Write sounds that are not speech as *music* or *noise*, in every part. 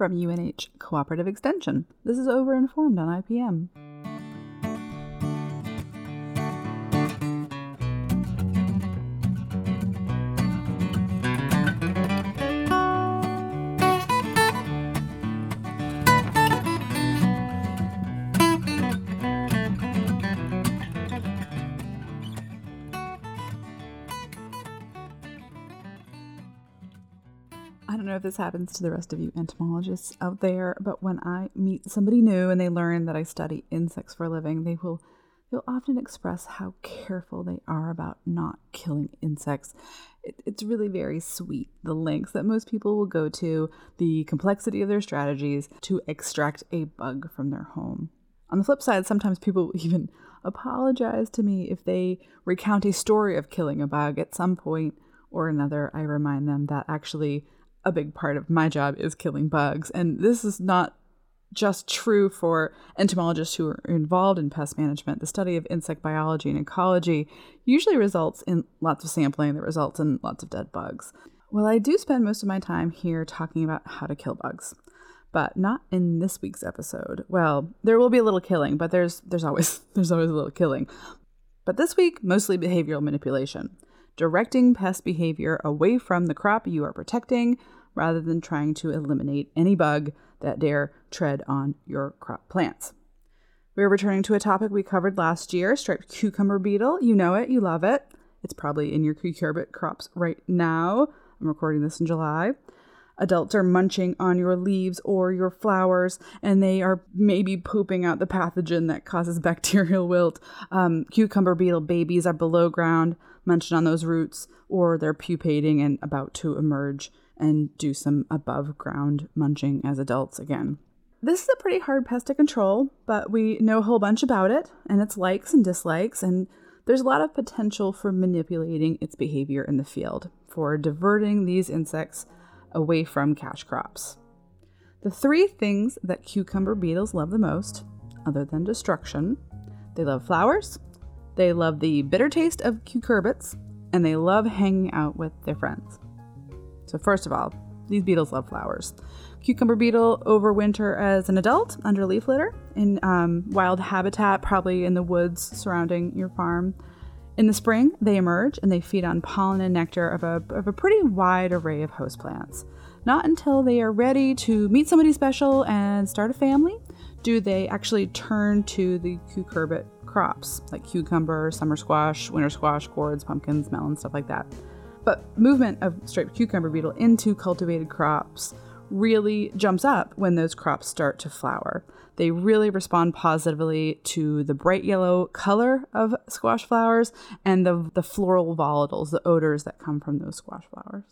from UNH Cooperative Extension. This is Overinformed on IPM. I don't know if this happens to the rest of you entomologists out there, but when I meet somebody new and they learn that I study insects for a living, they will they'll often express how careful they are about not killing insects. It, it's really very sweet, the lengths that most people will go to, the complexity of their strategies to extract a bug from their home. On the flip side, sometimes people *laughs* even apologize to me if they recount a story of killing a bug at some point or another. I remind them that actually a big part of my job is killing bugs. And this is not just true for entomologists who are involved in pest management. The study of insect biology and ecology usually results in lots of sampling that results in lots of dead bugs. Well, I do spend most of my time here talking about how to kill bugs, but not in this week's episode. Well, there will be a little killing, but there's there's always *laughs* there's always a little killing. But this week, mostly behavioral manipulation directing pest behavior away from the crop you are protecting rather than trying to eliminate any bug that dare tread on your crop plants. We're returning to a topic we covered last year striped cucumber beetle. You know it, you love it. It's probably in your cucurbit crops right now. I'm recording this in July. Adults are munching on your leaves or your flowers, and they are maybe pooping out the pathogen that causes *laughs* bacterial wilt. Um, cucumber beetle babies are below ground, munching on those roots, or they're pupating and about to emerge and do some above ground munching as adults again. This is a pretty hard pest to control, but we know a whole bunch about it and its likes and dislikes, and there's a lot of potential for manipulating its behavior in the field, for diverting these insects away from cash crops. The three things that cucumber beetles love the most, other than destruction, they love flowers, they love the bitter taste of cucurbits, and they love hanging out with their friends. So, first of all, these beetles love flowers. Cucumber beetle overwinter as an adult under leaf litter in um, wild habitat, probably in the woods surrounding your farm. In the spring, they emerge and they feed on pollen and nectar of a, of a pretty wide array of host plants. Not until they are ready to meet somebody special and start a family do they actually turn to the cucurbit crops like cucumber, summer squash, winter squash, gourds, pumpkins, melons, stuff like that. But movement of striped cucumber beetle into cultivated crops really jumps up when those crops start to flower. They really respond positively to the bright yellow color of squash flowers and the, the floral volatiles, the odors that come from those squash flowers.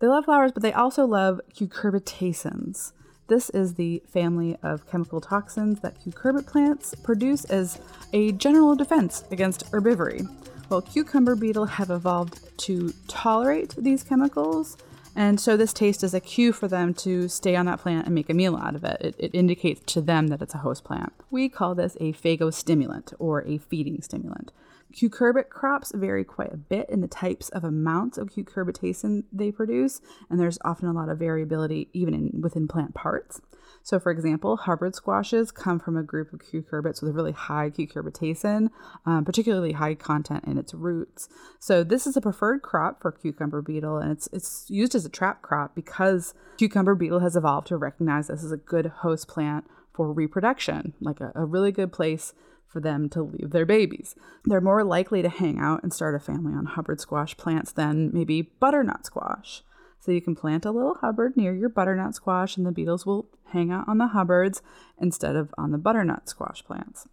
They love flowers, but they also love cucurbitacins. This is the family of chemical toxins that cucurbit plants produce as a general defense against herbivory. Well, cucumber beetle have evolved to tolerate these chemicals, and so this taste is a cue for them to stay on that plant and make a meal out of it. It, it indicates to them that it's a host plant. We call this a phagostimulant or a feeding stimulant. Cucurbit crops vary quite a bit in the types of amounts of cucurbitacin they produce, and there's often a lot of variability even in, within plant parts. So, for example, Hubbard squashes come from a group of cucurbits with a really high cucurbitacin, um, particularly high content in its roots. So, this is a preferred crop for cucumber beetle, and it's it's used as a trap crop because cucumber beetle has evolved to recognize this as a good host plant for reproduction, like a, a really good place for them to leave their babies. They're more likely to hang out and start a family on Hubbard squash plants than maybe butternut squash. So you can plant a little Hubbard near your butternut squash, and the beetles will hang out on the Hubbards instead of on the butternut squash plants.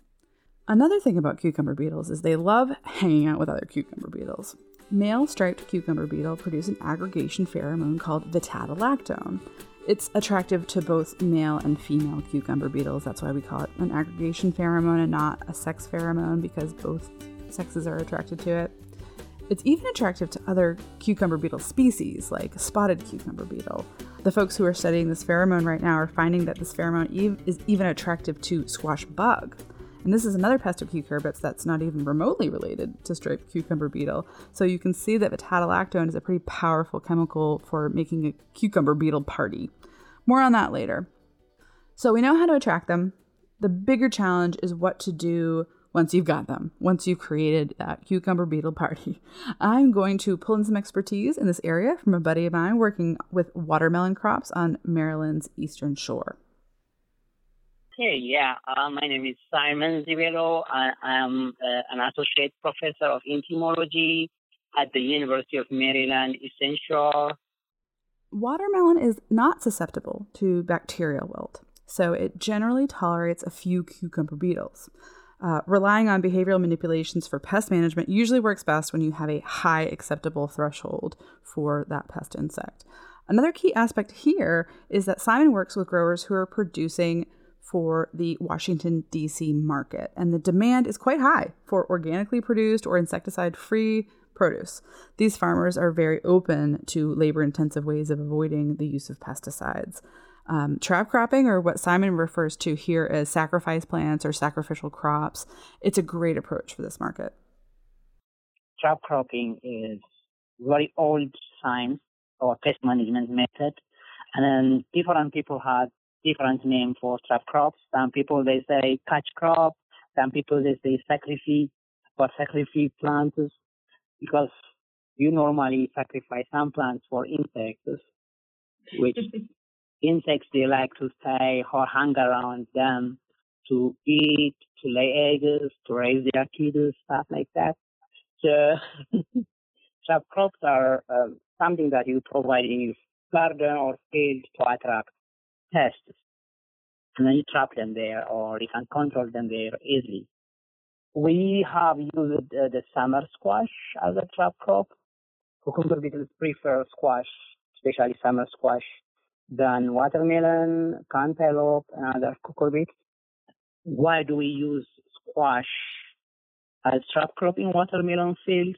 Another thing about cucumber beetles is they love hanging out with other cucumber beetles. Male striped cucumber beetle produce an aggregation pheromone called vittatalactone. It's attractive to both male and female cucumber beetles. That's why we call it an aggregation pheromone and not a sex pheromone because both sexes are attracted to it. It's even attractive to other cucumber beetle species, like spotted cucumber beetle. The folks who are studying this pheromone right now are finding that this pheromone is even attractive to squash bug. And this is another pest of cucurbits that's not even remotely related to striped cucumber beetle. So you can see that vittatalactone is a pretty powerful chemical for making a cucumber beetle party. More on that later. So we know how to attract them. The bigger challenge is what to do once you've got them, once you've created that cucumber beetle party. *laughs* I'm going to pull in some expertise in this area from a buddy of mine working with watermelon crops on Maryland's eastern shore. Hey, yeah, uh, my name is Simon Zebelo. I am uh, an associate professor of entomology at the University of Maryland Eastern Shore. Watermelon is not susceptible to bacterial wilt, so it generally tolerates a few cucumber beetles. Uh, relying on behavioral manipulations for pest management usually works best when you have a high acceptable threshold for that pest insect. Another key aspect here is that Simon works with growers who are producing for the Washington, D.C. market, and the demand is quite high for organically produced or insecticide free produce. These farmers are very open to labor intensive ways of avoiding the use of pesticides. Um, trap cropping, or what Simon refers to here as sacrifice plants or sacrificial crops, it's a great approach for this market. Trap cropping is very old science or pest management method, and then different people have different name for trap crops. Some people they say catch crop, some people they say sacrifice or sacrifice plants because you normally sacrifice some plants for insects, which *laughs* insects they like to stay or hang around them to eat, to lay eggs, to raise their kids, stuff like that. So *laughs* trap crops are um, something that you provide in your garden or field to attract pests. And then you trap them there or you can control them there easily. We have used uh, the summer squash as a trap crop. Cucumber beetles prefer squash, especially summer squash, than watermelon, cantaloupe, and other cucurbits. Why do we use squash as trap crop in watermelon field?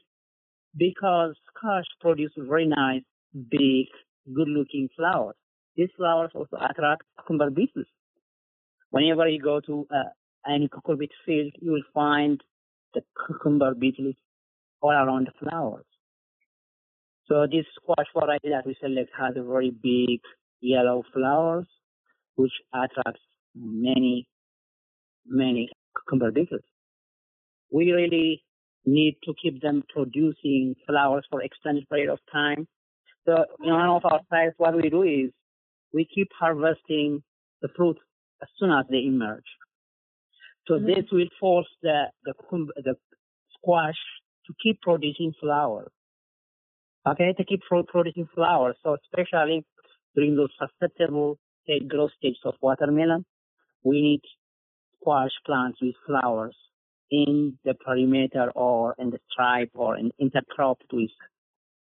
Because squash produce very nice, big, good-looking flowers. These flowers also attract cucumber beetles. Whenever you go to uh, any cucurbit field, you will find the cucumber beetles all around the flowers. So this squash variety that we select has a very big yellow flowers, which attracts many, many cucumber beetles. We really need to keep them producing flowers for extended period of time. So in one of our sites, what we do is we keep harvesting the fruit as soon as they emerge. So mm-hmm. this will force the, the, the squash to keep producing flowers. Okay, to keep producing flowers. So especially during those susceptible growth stages of watermelon, we need squash plants with flowers in the perimeter or in the stripe or in intercropped with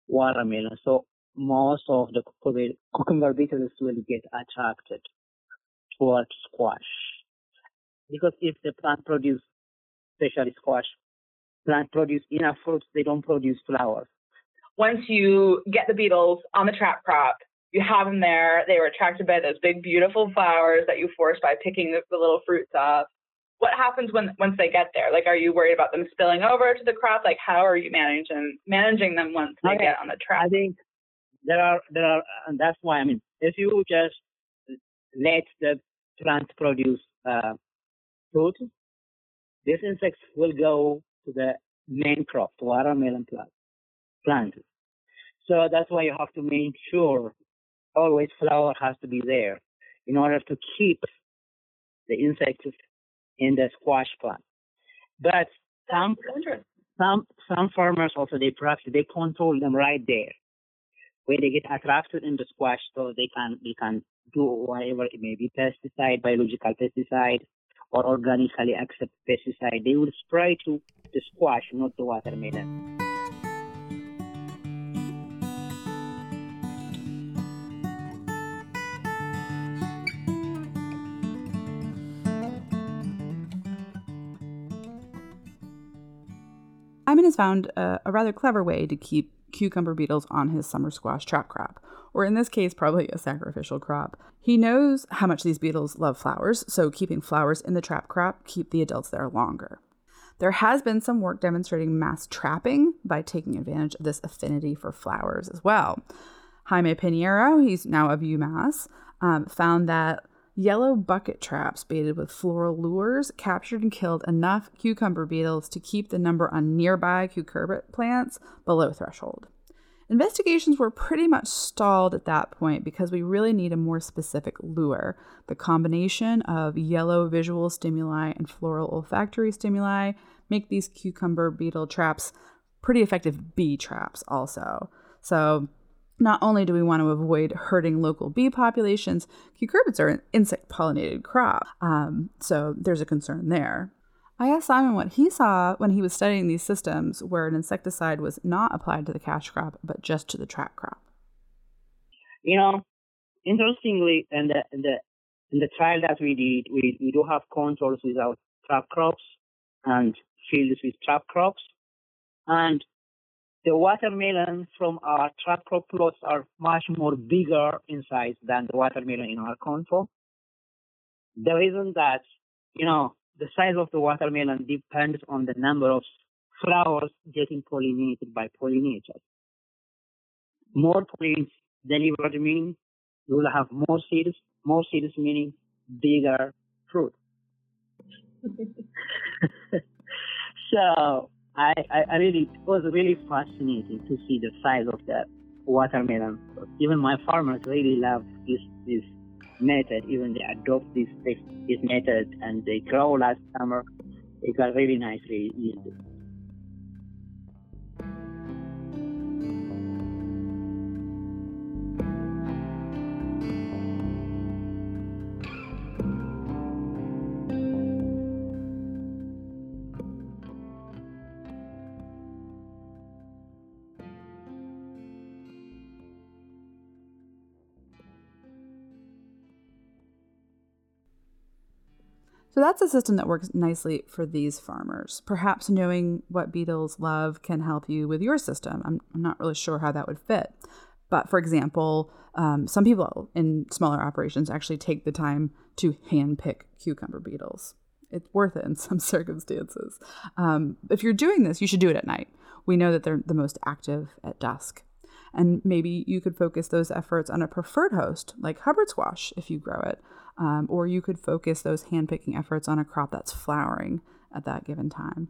watermelon. So most of the cucumber beetles will get attracted towards squash. Because if the plant produces, especially squash, plant produce enough fruits, they don't produce flowers. Once you get the beetles on the trap crop, you have them there. They were attracted by those big, beautiful flowers that you forced by picking the, the little fruits off. What happens when once they get there? Like, are you worried about them spilling over to the crop? Like, how are you managing managing them once they okay. get on the trap? I think there are there are, and that's why I mean, if you just let the plant produce uh, fruit, these insects will go to the main crop, to watermelon plant. plant. So that's why you have to make sure always flower has to be there in order to keep the insects in the squash plant. But some some some farmers also they practice they control them right there where they get attracted in the squash so they can they can do whatever it may be pesticide, biological pesticide or organically accepted pesticide. They will spray to the squash, not the watermelon. Simon has found a, a rather clever way to keep cucumber beetles on his summer squash trap crop, or in this case, probably a sacrificial crop. He knows how much these beetles love flowers, so keeping flowers in the trap crop keep the adults there longer. There has been some work demonstrating mass trapping by taking advantage of this affinity for flowers as well. Jaime Piñero, he's now of UMass, um, found that yellow bucket traps baited with floral lures captured and killed enough cucumber beetles to keep the number on nearby cucurbit plants below threshold. Investigations were pretty much stalled at that point because we really need a more specific lure. The combination of yellow visual stimuli and floral olfactory stimuli make these cucumber beetle traps pretty effective bee traps, also. So, not only do we want to avoid hurting local bee populations, cucurbits are an insect pollinated crop, um, so there's a concern there. I asked Simon what he saw when he was studying these systems where an insecticide was not applied to the cash crop but just to the trap crop. You know, interestingly, in the in the in the trial that we did, we, we do have controls without trap crops and fields with trap crops. And the watermelon from our trap crop plots are much more bigger in size than the watermelon in our control. The reason that, you know, the size of the watermelon depends on the number of flowers getting pollinated by pollinators. More pollens delivered meaning you will have more seeds, more seeds meaning bigger fruit. *laughs* so I, I, I, really it was really fascinating to see the size of the watermelon. Even my farmers really love this this method. Even they adopt this this, this method and they grow last summer. It got really nicely used. So that's a system that works nicely for these farmers. Perhaps knowing what beetles love can help you with your system. I'm, I'm not really sure how that would fit. But for example, um, some people in smaller operations actually take the time to hand pick cucumber beetles. It's worth it in *laughs* some circumstances. Um, if you're doing this, you should do it at night. We know that they're the most active at dusk. And maybe you could focus those efforts on a preferred host, like Hubbard squash, if you grow it, um, or you could focus those handpicking efforts on a crop that's flowering at that given time.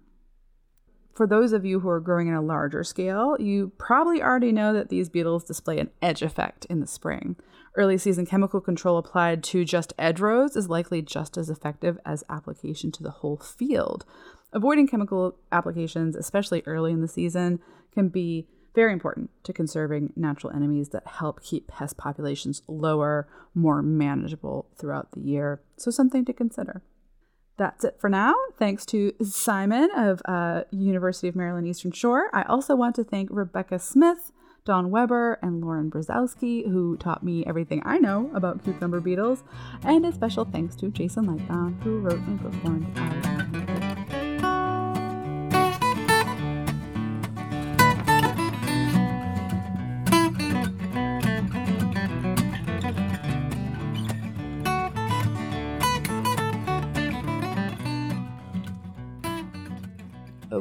For those of you who are growing in a larger scale, you probably already know that these beetles display an edge effect in the spring. Early season chemical control applied to just edge rows is likely just as effective as application to the whole field. Avoiding chemical applications, especially early in the season, can be very important to conserving natural enemies that help keep pest populations lower, more manageable throughout the year. So, something to consider. That's it for now. Thanks to Simon of uh, University of Maryland Eastern Shore. I also want to thank Rebecca Smith, Don Weber, and Lauren Brzozowski, who taught me everything I know about cucumber beetles. And a special thanks to Jason Lightbound, who wrote and performed our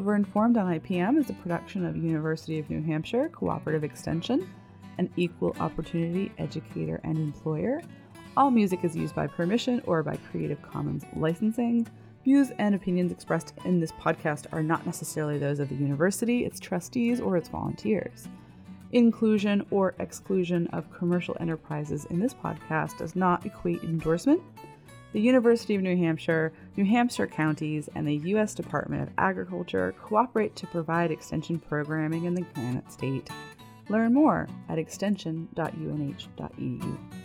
Overinformed on IPM is a production of University of New Hampshire Cooperative Extension, an equal opportunity educator and employer. All music is used by permission or by Creative Commons licensing. Views and opinions expressed in this podcast are not necessarily those of the university, its trustees, or its volunteers. Inclusion or exclusion of commercial enterprises in this podcast does not equate endorsement the University of New Hampshire, New Hampshire counties, and the U.S. Department of Agriculture cooperate to provide extension programming in the Granite State. Learn more at extension.unh.edu.